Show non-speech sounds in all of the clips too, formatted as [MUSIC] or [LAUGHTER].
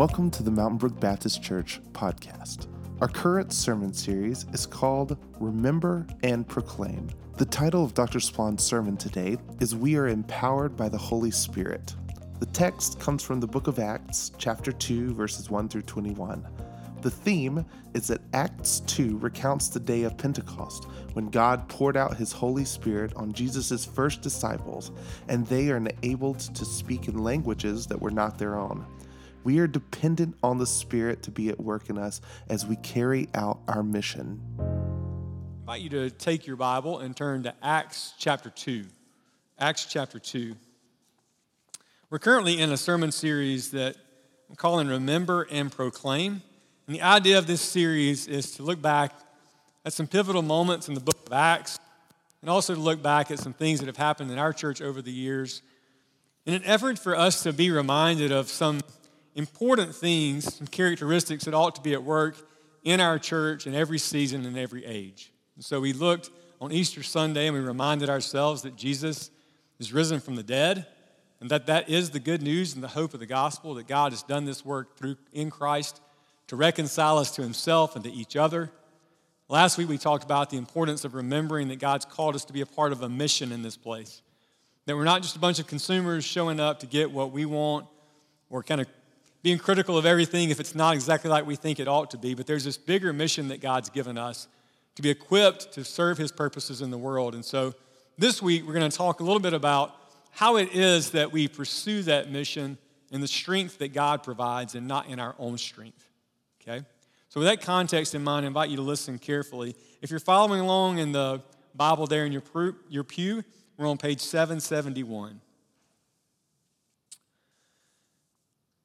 Welcome to the Mountain Brook Baptist Church podcast. Our current sermon series is called Remember and Proclaim. The title of Dr. Swan's sermon today is We Are Empowered by the Holy Spirit. The text comes from the book of Acts, chapter 2, verses 1 through 21. The theme is that Acts 2 recounts the day of Pentecost when God poured out his Holy Spirit on Jesus' first disciples, and they are enabled to speak in languages that were not their own. We are dependent on the Spirit to be at work in us as we carry out our mission. I invite you to take your Bible and turn to Acts chapter 2. Acts chapter 2. We're currently in a sermon series that I'm calling Remember and Proclaim. And the idea of this series is to look back at some pivotal moments in the book of Acts and also to look back at some things that have happened in our church over the years in an effort for us to be reminded of some important things, some characteristics that ought to be at work in our church in every season and every age. And so we looked on Easter Sunday and we reminded ourselves that Jesus is risen from the dead and that that is the good news and the hope of the gospel that God has done this work through in Christ to reconcile us to himself and to each other. Last week we talked about the importance of remembering that God's called us to be a part of a mission in this place. That we're not just a bunch of consumers showing up to get what we want or kind of being critical of everything if it's not exactly like we think it ought to be, but there's this bigger mission that God's given us to be equipped to serve his purposes in the world. And so this week, we're going to talk a little bit about how it is that we pursue that mission and the strength that God provides and not in our own strength. Okay? So, with that context in mind, I invite you to listen carefully. If you're following along in the Bible there in your, your pew, we're on page 771.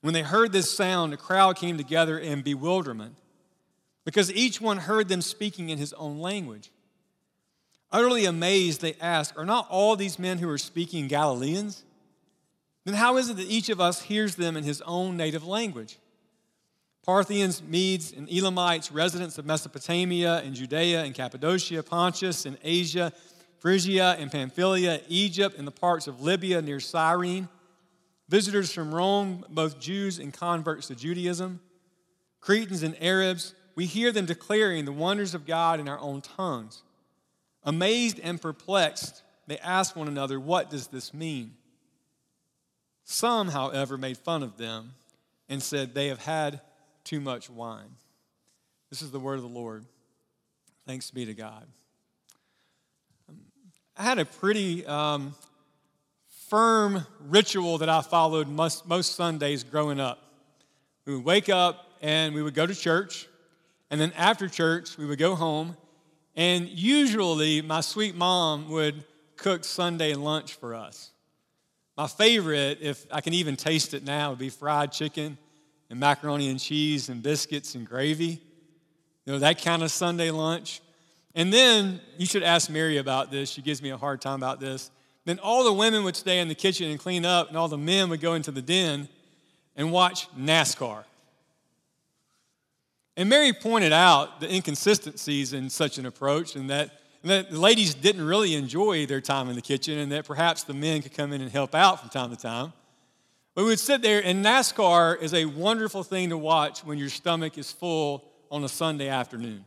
When they heard this sound, a crowd came together in bewilderment because each one heard them speaking in his own language. Utterly amazed, they asked, Are not all these men who are speaking Galileans? Then how is it that each of us hears them in his own native language? Parthians, Medes, and Elamites, residents of Mesopotamia and Judea and Cappadocia, Pontus and Asia, Phrygia and Pamphylia, Egypt, and the parts of Libya near Cyrene visitors from Rome, both Jews and converts to Judaism, Cretans and Arabs, we hear them declaring the wonders of God in our own tongues. Amazed and perplexed, they ask one another, What does this mean? Some, however, made fun of them and said, They have had too much wine. This is the word of the Lord. Thanks be to God. I had a pretty um, firm ritual that I followed most, most Sundays growing up. We would wake up and we would go to church, and then after church, we would go home, and usually my sweet mom would cook Sunday lunch for us. My favorite, if I can even taste it now, would be fried chicken and macaroni and cheese and biscuits and gravy. You know, that kind of Sunday lunch. And then you should ask Mary about this. She gives me a hard time about this. Then all the women would stay in the kitchen and clean up, and all the men would go into the den and watch NASCAR. And Mary pointed out the inconsistencies in such an approach, and that, and that the ladies didn't really enjoy their time in the kitchen, and that perhaps the men could come in and help out from time to time. But we would sit there, and NASCAR is a wonderful thing to watch when your stomach is full on a Sunday afternoon.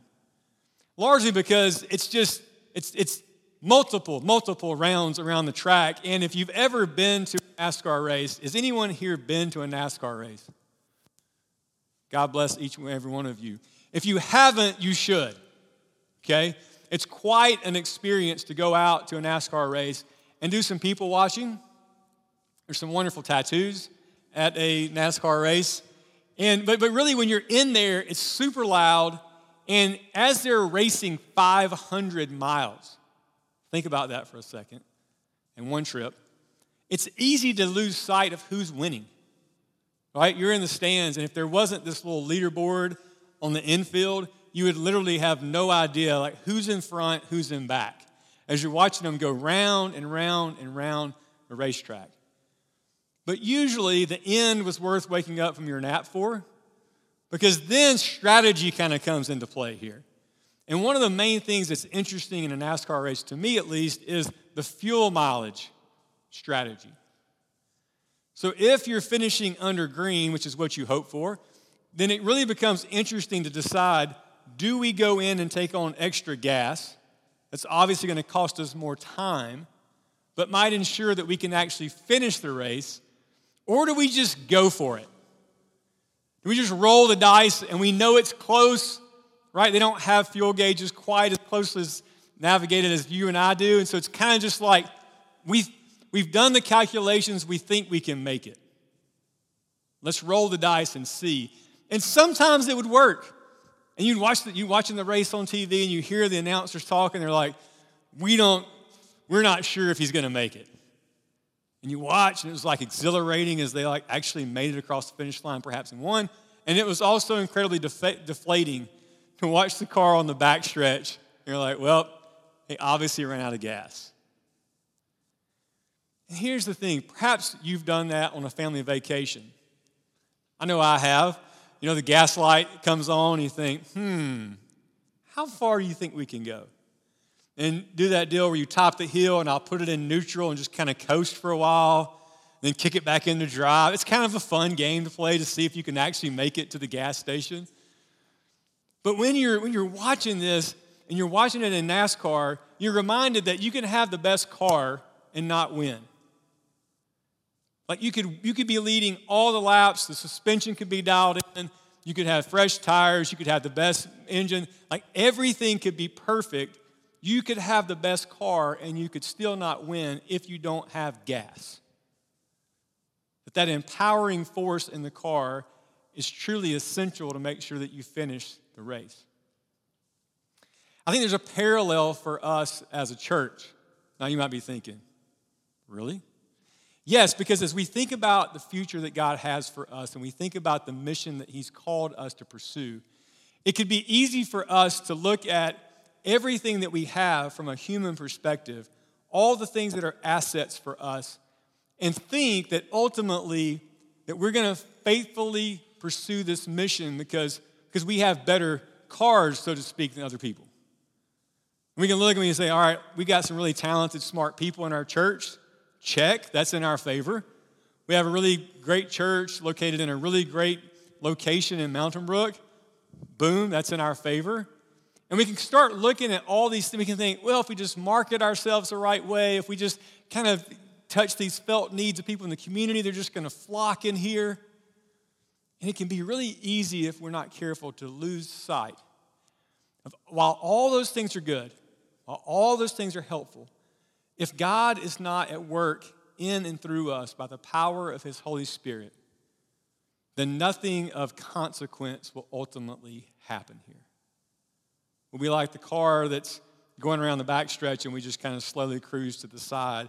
Largely because it's just, it's, it's multiple, multiple rounds around the track. And if you've ever been to a NASCAR race, has anyone here been to a NASCAR race? God bless each and every one of you. If you haven't, you should. Okay? It's quite an experience to go out to a NASCAR race and do some people watching. There's some wonderful tattoos at a NASCAR race. And but, but really when you're in there, it's super loud. And as they're racing 500 miles, Think about that for a second in one trip. It's easy to lose sight of who's winning, right? You're in the stands, and if there wasn't this little leaderboard on the infield, you would literally have no idea like who's in front, who's in back, as you're watching them go round and round and round the racetrack. But usually the end was worth waking up from your nap for because then strategy kind of comes into play here. And one of the main things that's interesting in a NASCAR race, to me at least, is the fuel mileage strategy. So if you're finishing under green, which is what you hope for, then it really becomes interesting to decide do we go in and take on extra gas? That's obviously going to cost us more time, but might ensure that we can actually finish the race. Or do we just go for it? Do we just roll the dice and we know it's close, right? They don't have fuel gauges quite as closely as navigated as you and I do. And so it's kind of just like we, we've done the calculations, we think we can make it. Let's roll the dice and see. And sometimes it would work. And you watch the, you watching the race on TV and you hear the announcers talking, they're like, we don't, we're not sure if he's going to make it. And you watch, and it was like exhilarating as they like actually made it across the finish line, perhaps in one. And it was also incredibly def- deflating to [LAUGHS] watch the car on the back backstretch. You're like, well, they obviously ran out of gas. And here's the thing perhaps you've done that on a family vacation. I know I have. You know, the gas light comes on, and you think, hmm, how far do you think we can go? And do that deal where you top the hill and I'll put it in neutral and just kind of coast for a while, then kick it back into drive. It's kind of a fun game to play to see if you can actually make it to the gas station. But when you're, when you're watching this and you're watching it in NASCAR, you're reminded that you can have the best car and not win. Like you could, you could be leading all the laps, the suspension could be dialed in, you could have fresh tires, you could have the best engine, like everything could be perfect. You could have the best car and you could still not win if you don't have gas. But that empowering force in the car is truly essential to make sure that you finish the race. I think there's a parallel for us as a church. Now you might be thinking, really? Yes, because as we think about the future that God has for us and we think about the mission that He's called us to pursue, it could be easy for us to look at everything that we have from a human perspective, all the things that are assets for us, and think that ultimately that we're going to faithfully pursue this mission because, because we have better cars, so to speak, than other people. We can look at me and say, all right, we got some really talented, smart people in our church Check, that's in our favor. We have a really great church located in a really great location in Mountain Brook. Boom, that's in our favor. And we can start looking at all these things. We can think, well, if we just market ourselves the right way, if we just kind of touch these felt needs of people in the community, they're just going to flock in here. And it can be really easy if we're not careful to lose sight of while all those things are good, while all those things are helpful, if God is not at work in and through us by the power of His Holy Spirit, then nothing of consequence will ultimately happen here. We'll be like the car that's going around the backstretch and we just kind of slowly cruise to the side.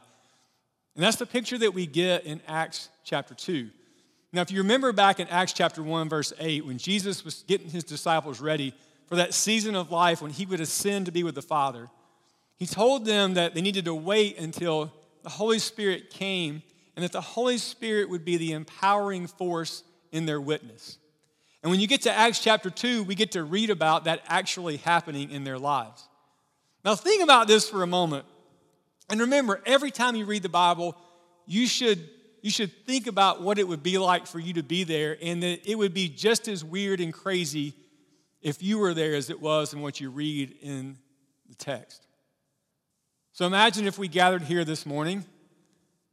And that's the picture that we get in Acts chapter 2. Now, if you remember back in Acts chapter 1, verse 8, when Jesus was getting his disciples ready for that season of life when he would ascend to be with the Father, he told them that they needed to wait until the Holy Spirit came and that the Holy Spirit would be the empowering force in their witness. And when you get to Acts chapter 2, we get to read about that actually happening in their lives. Now, think about this for a moment. And remember, every time you read the Bible, you should, you should think about what it would be like for you to be there, and that it would be just as weird and crazy if you were there as it was in what you read in the text. So imagine if we gathered here this morning,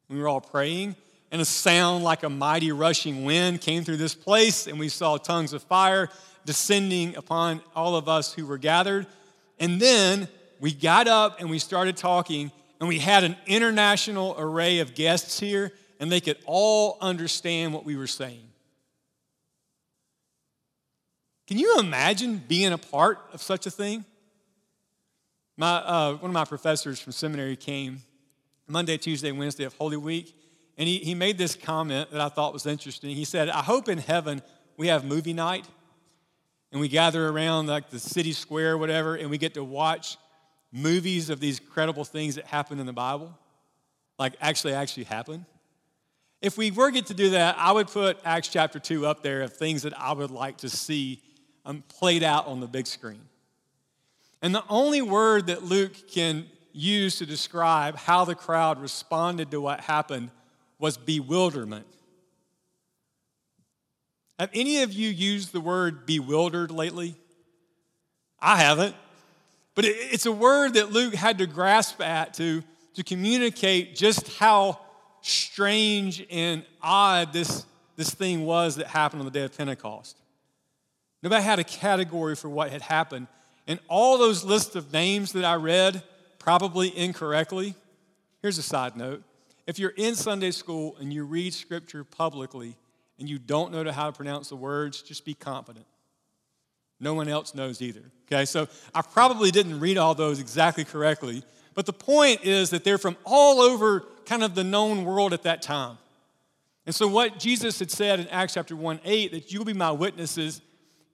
we were all praying, and a sound like a mighty rushing wind came through this place, and we saw tongues of fire descending upon all of us who were gathered. And then we got up and we started talking, and we had an international array of guests here, and they could all understand what we were saying. Can you imagine being a part of such a thing? My, uh, one of my professors from seminary came Monday, Tuesday, Wednesday of Holy Week, and he, he made this comment that I thought was interesting. He said, I hope in heaven we have movie night. and we gather around like the city square or whatever, and we get to watch movies of these credible things that happen in the Bible, like actually actually happen. If we were get to do that, I would put Acts chapter 2 up there of things that I would like to see um, played out on the big screen. And the only word that Luke can use to describe how the crowd responded to what happened was bewilderment. Have any of you used the word bewildered lately? I haven't. But it's a word that Luke had to grasp at to, to communicate just how strange and odd this, this thing was that happened on the day of Pentecost. Nobody had a category for what had happened. And all those lists of names that I read, probably incorrectly, here's a side note. If you're in Sunday school and you read scripture publicly, and you don't know how to pronounce the words, just be confident. No one else knows either. Okay, so I probably didn't read all those exactly correctly, but the point is that they're from all over kind of the known world at that time. And so, what Jesus had said in Acts chapter 1 8, that you'll be my witnesses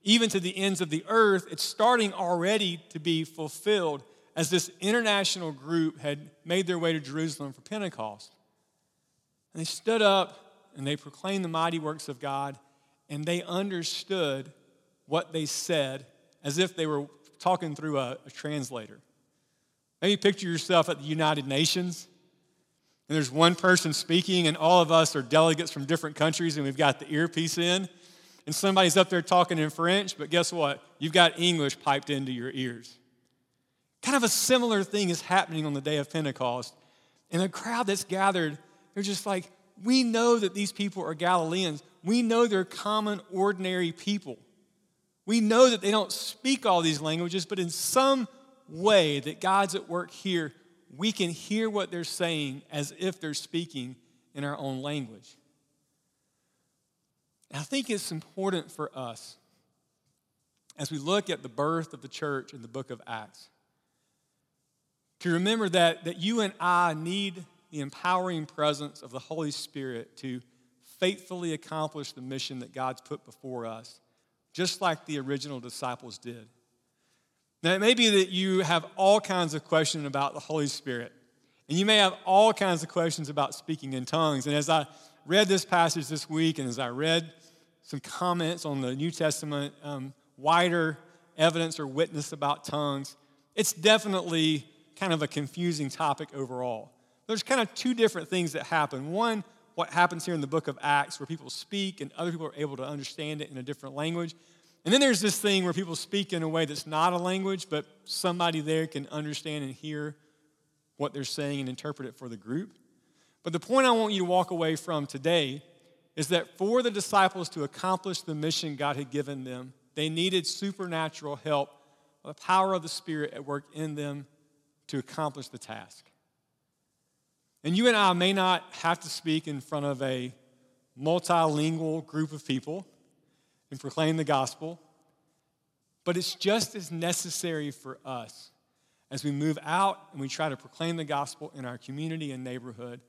even to the ends of the earth, it's starting already to be fulfilled as this international group had made their way to Jerusalem for Pentecost. And they stood up and they proclaimed the mighty works of God, and they understood what they said as if they were talking through a, a translator. Maybe picture yourself at the United Nations, and there's one person speaking, and all of us are delegates from different countries, and we've got the earpiece in, and somebody's up there talking in French, but guess what? You've got English piped into your ears. Kind of a similar thing is happening on the day of Pentecost. And the crowd that's gathered, they're just like, we know that these people are Galileans. We know they're common, ordinary people. We know that they don't speak all these languages, but in some way that God's at work here, we can hear what they're saying as if they're speaking in our own language. And I think it's important for us as we look at the birth of the church in the book of Acts to remember that, that you and I need the empowering presence of the Holy Spirit to faithfully accomplish the mission that God's put before us, just like the original disciples did. Now, it may be that you have all kinds of questions about the Holy Spirit, and you may have all kinds of questions about speaking in tongues. And as I read this passage this week, and as I read some comments on the New Testament, um, wider evidence or witness about tongues, it's definitely kind of a confusing topic overall there's kind of two different things that happen. One, what happens here in the book of Acts, where people speak and other people are able to understand it in a different language. And then there's this thing where people speak in a way that's not a language, but somebody there can understand and hear what they're saying and interpret it for the group. But the point I want you to walk away from today is that for the disciples to accomplish the mission God had given them, they needed supernatural help, the power of the Spirit at work in them to accomplish the task. And you and I may not have to speak in front of a multilingual group of people and proclaim the gospel, but it's just as necessary for us as we move out and we try to proclaim the gospel in our community and neighborhood,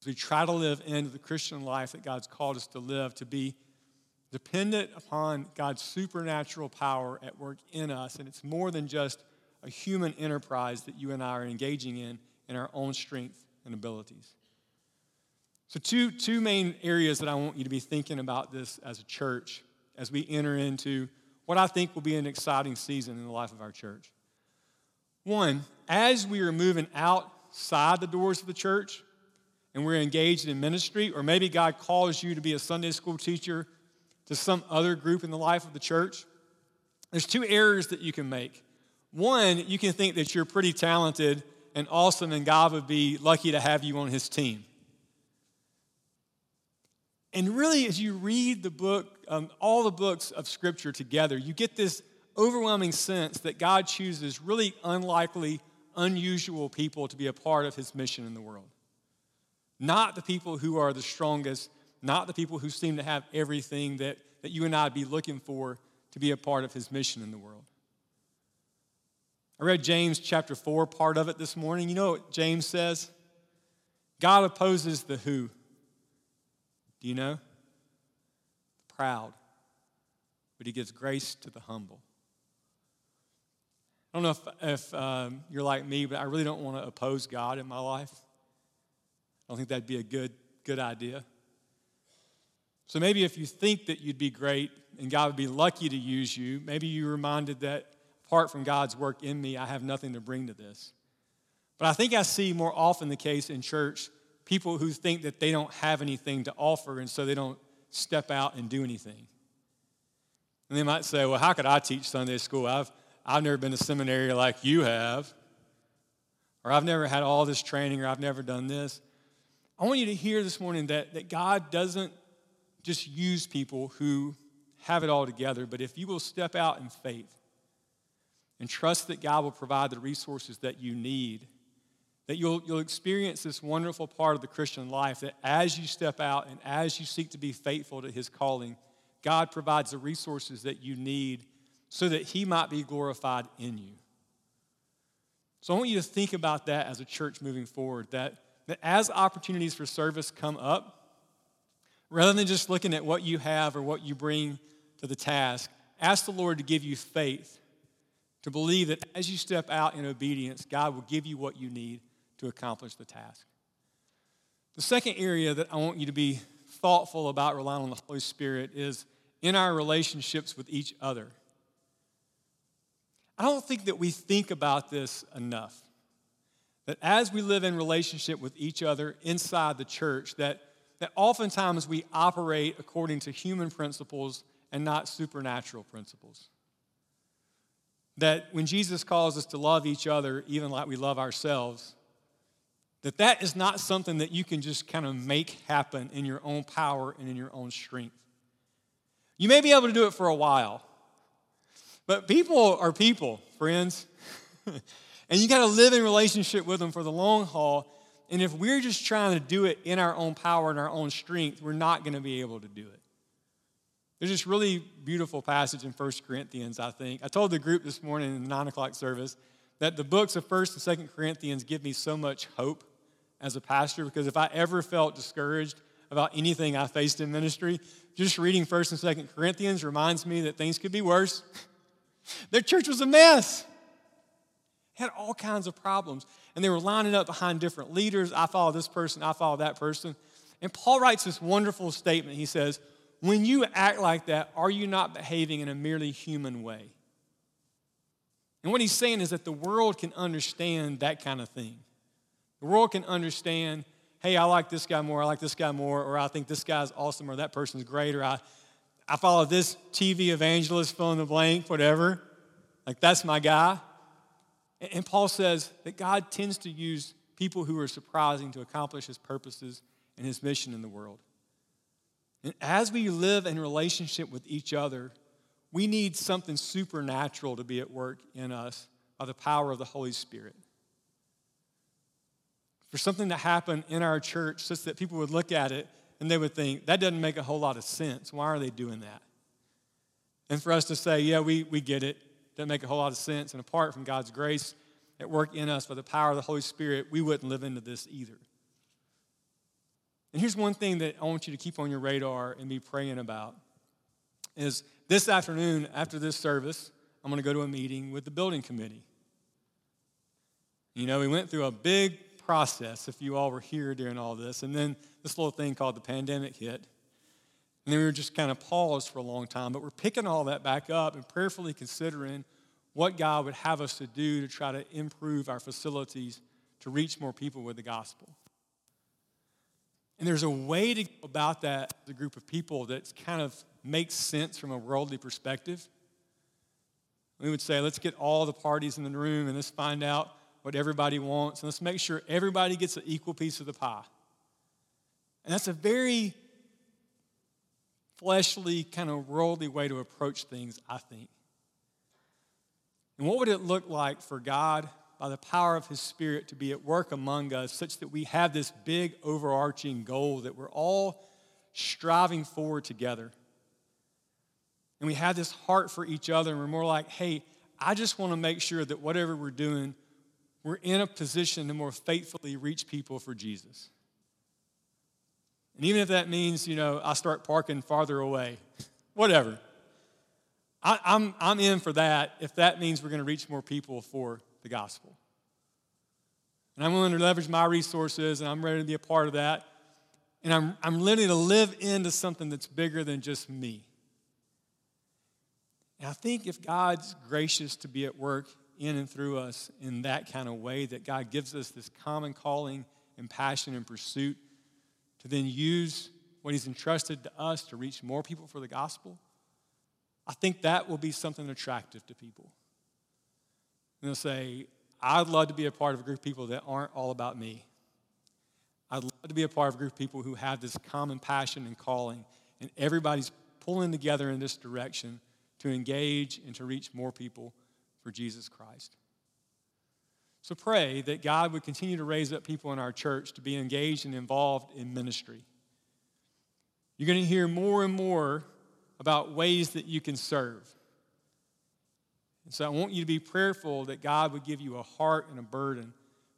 as we try to live into the Christian life that God's called us to live, to be dependent upon God's supernatural power at work in us. And it's more than just a human enterprise that you and I are engaging in in our own strength and abilities. So, two, two main areas that I want you to be thinking about this as a church as we enter into what I think will be an exciting season in the life of our church. One, as we are moving outside the doors of the church and we're engaged in ministry, or maybe God calls you to be a Sunday school teacher to some other group in the life of the church, there's two errors that you can make. One, you can think that you're pretty talented and awesome, and God would be lucky to have you on his team. And really, as you read the book, um, all the books of Scripture together, you get this overwhelming sense that God chooses really unlikely, unusual people to be a part of his mission in the world. Not the people who are the strongest, not the people who seem to have everything that, that you and I would be looking for to be a part of his mission in the world. I read James chapter 4, part of it this morning. You know what James says? God opposes the who. Do you know? Proud. but He gives grace to the humble. I don't know if, if um, you're like me, but I really don't want to oppose God in my life. I don't think that'd be a good, good idea. So maybe if you think that you'd be great and God would be lucky to use you, maybe you're reminded that apart from God's work in me, I have nothing to bring to this. But I think I see more often the case in church people who think that they don't have anything to offer and so they don't step out and do anything. And they might say, Well, how could I teach Sunday school? I've, I've never been to seminary like you have. Or I've never had all this training, or I've never done this. I want you to hear this morning that, that God doesn't just use people who have it all together, but if you will step out in faith and trust that God will provide the resources that you need, that you'll, you'll experience this wonderful part of the Christian life that as you step out and as you seek to be faithful to His calling, God provides the resources that you need so that He might be glorified in you. So I want you to think about that as a church moving forward, that, that as opportunities for service come up, rather than just looking at what you have or what you bring to the task, ask the Lord to give you faith to believe that as you step out in obedience, God will give you what you need to accomplish the task. The second area that I want you to be thoughtful about relying on the Holy Spirit is in our relationships with each other. I don't think that we think about this enough. That as we live in relationship with each other inside the church, that, that oftentimes we operate according to human principles and not supernatural principles. That when Jesus calls us to love each other, even like we love ourselves, that that is not something that you can just kind of make happen in your own power and in your own strength. You may be able to do it for a while, but people are people, friends. [LAUGHS] and you got to live in relationship with them for the long haul. And if we're just trying to do it in our own power and our own strength, we're not going to be able to do it. There's this really beautiful passage in 1 Corinthians, I think. I told the group this morning in the 9 o'clock service that the books of 1st and 2nd Corinthians give me so much hope as a pastor because if I ever felt discouraged about anything I faced in ministry, just reading 1st and 2nd Corinthians reminds me that things could be worse. [LAUGHS] Their church was a mess. Had all kinds of problems. And they were lining up behind different leaders. I follow this person, I follow that person. And Paul writes this wonderful statement. He says, When you act like that, are you not behaving in a merely human way? And what he's saying is that the world can understand that kind of thing. The world can understand, hey, I like this guy more, I like this guy more, or I think this guy's awesome, or that person's great, or I, I follow this TV evangelist, fill in the blank, whatever. Like, that's my guy. And Paul says that God tends to use people who are surprising to accomplish his purposes and his mission in the world. And as we live in relationship with each other, we need something supernatural to be at work in us by the power of the Holy Spirit for something to happen in our church such that people would look at it and they would think, that doesn't make a whole lot of sense. Why are they doing that? And for us to say, yeah, we, we get it, doesn't make a whole lot of sense. And apart from God's grace at work in us by the power of the Holy Spirit, we wouldn't live into this either. And here's one thing that I want you to keep on your radar and be praying about is this afternoon after this service, I'm going to go to a meeting with the building committee. You know, we went through a big process if you all were here during all this. And then this little thing called the pandemic hit. And then we were just kind of paused for a long time. But we're picking all that back up and prayerfully considering what God would have us to do to try to improve our facilities to reach more people with the gospel. And there's a way to go about that as a group of people that kind of makes sense from a worldly perspective. We would say, let's get all the parties in the room and let's find out what everybody wants, and let's make sure everybody gets an equal piece of the pie. And that's a very fleshly, kind of worldly way to approach things, I think. And what would it look like for God, by the power of His Spirit, to be at work among us such that we have this big overarching goal that we're all striving forward together? And we have this heart for each other, and we're more like, hey, I just want to make sure that whatever we're doing, we're in a position to more faithfully reach people for Jesus. And even if that means, you know, I start parking farther away, whatever. I, I'm, I'm in for that if that means we're going to reach more people for the gospel. And I'm willing to leverage my resources and I'm ready to be a part of that. And I'm, I'm ready to live into something that's bigger than just me. And I think if God's gracious to be at work in and through us in that kind of way, that God gives us this common calling and passion and pursuit to then use what He's entrusted to us to reach more people for the gospel, I think that will be something attractive to people. And they'll say, I'd love to be a part of a group of people that aren't all about me. I'd love to be a part of a group of people who have this common passion and calling, and everybody's pulling together in this direction to engage and to reach more people for Jesus Christ. So pray that God would continue to raise up people in our church to be engaged and involved in ministry. You're going to hear more and more about ways that you can serve. And so I want you to be prayerful that God would give you a heart and a burden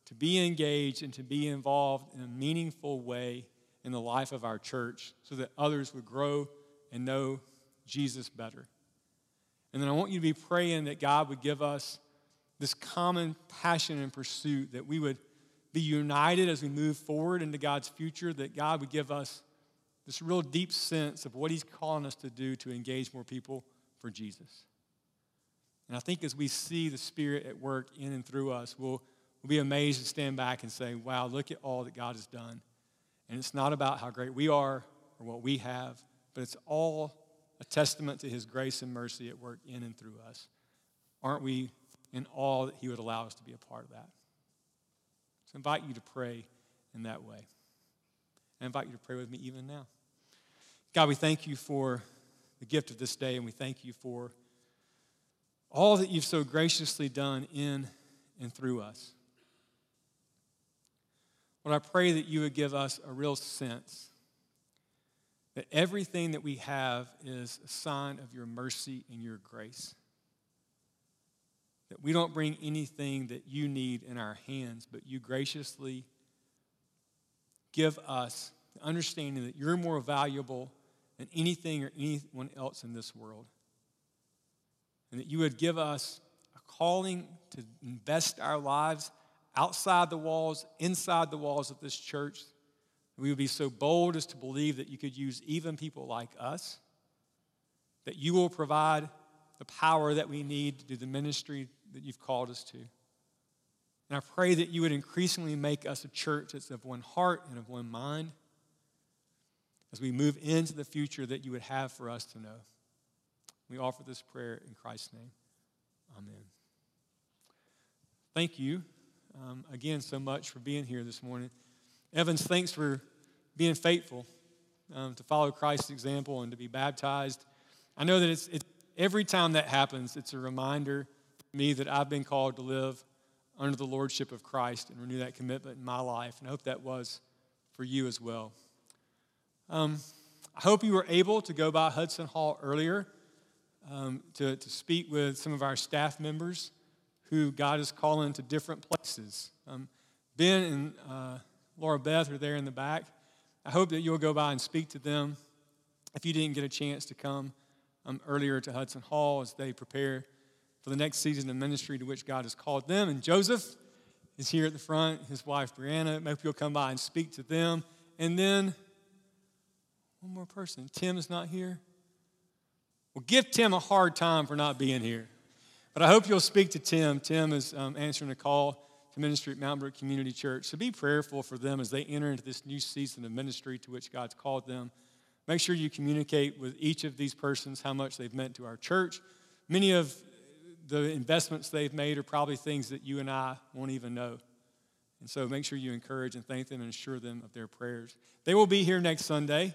to be engaged and to be involved in a meaningful way in the life of our church so that others would grow and know Jesus better. And then I want you to be praying that God would give us this common passion and pursuit, that we would be united as we move forward into God's future, that God would give us this real deep sense of what He's calling us to do to engage more people for Jesus. And I think as we see the Spirit at work in and through us, we'll, we'll be amazed to stand back and say, wow, look at all that God has done. And it's not about how great we are or what we have, but it's all a testament to His grace and mercy at work in and through us. Aren't we in awe that He would allow us to be a part of that? So I invite you to pray in that way. I invite you to pray with me even now. God, we thank you for the gift of this day, and we thank you for all that you've so graciously done in and through us. Lord, I pray that you would give us a real sense that everything that we have is a sign of your mercy and your grace. That we don't bring anything that you need in our hands, but you graciously give us the understanding that you're more valuable than anything or anyone else in this world. And that you would give us a calling to invest our lives outside the walls, inside the walls of this church. We would be so bold as to believe that you could use even people like us, that you will provide the power that we need to do the ministry that you've called us to. And I pray that you would increasingly make us a church that's of one heart and of one mind as we move into the future that you would have for us to know. We offer this prayer in Christ's name. Amen. Thank you um, again so much for being here this morning. Evans, thanks for being faithful um, to follow Christ's example and to be baptized. I know that it's, it's every time that happens, it's a reminder to me that I've been called to live under the lordship of Christ and renew that commitment in my life. And I hope that was for you as well. Um, I hope you were able to go by Hudson Hall earlier um, to, to speak with some of our staff members who God is calling to different places. Um, ben and uh, Laura Beth are there in the back. I hope that you'll go by and speak to them if you didn't get a chance to come um, earlier to Hudson Hall as they prepare for the next season of ministry to which God has called them. And Joseph is here at the front, his wife Brianna. Maybe you'll come by and speak to them. And then one more person. Tim is not here. Well, give Tim a hard time for not being here. But I hope you'll speak to Tim. Tim is um, answering a call to ministry at Mountain Brook Community Church. So be prayerful for them as they enter into this new season of ministry to which God's called them. Make sure you communicate with each of these persons how much they've meant to our church. Many of the investments they've made are probably things that you and I won't even know. And so make sure you encourage and thank them and assure them of their prayers. They will be here next Sunday.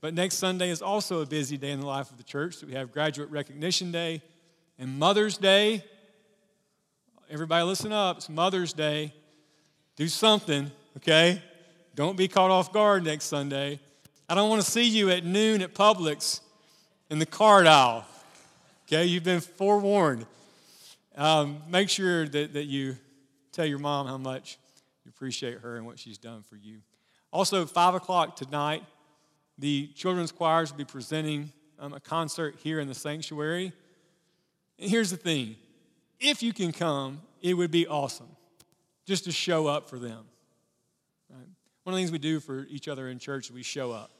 But next Sunday is also a busy day in the life of the church. So we have Graduate Recognition Day and Mother's Day. Everybody, listen up. It's Mother's Day. Do something, okay? Don't be caught off guard next Sunday. I don't want to see you at noon at Publix in the card aisle. Okay, you've been forewarned. Um, make sure that, that you tell your mom how much you appreciate her and what she's done for you. Also, 5 o'clock tonight, the children's choirs will be presenting um, a concert here in the sanctuary. And here's the thing if you can come, it would be awesome just to show up for them. Right? One of the things we do for each other in church is we show up.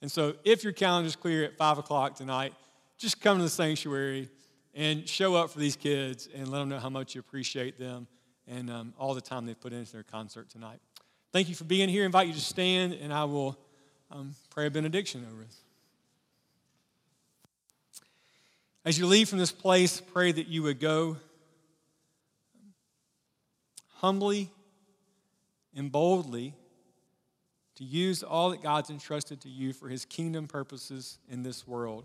And so if your calendar's clear at 5 o'clock tonight, just come to the sanctuary and show up for these kids and let them know how much you appreciate them and um, all the time they've put into their concert tonight. Thank you for being here. I invite you to stand, and I will um, pray a benediction over us. As you leave from this place, pray that you would go humbly and boldly to use all that God's entrusted to you for his kingdom purposes in this world.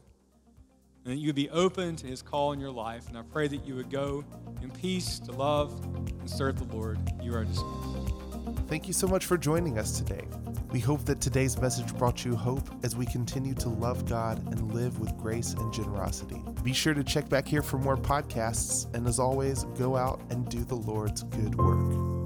And that you would be open to his call in your life. And I pray that you would go in peace to love and serve the Lord. You are dismissed. Thank you so much for joining us today. We hope that today's message brought you hope as we continue to love God and live with grace and generosity. Be sure to check back here for more podcasts, and as always, go out and do the Lord's good work.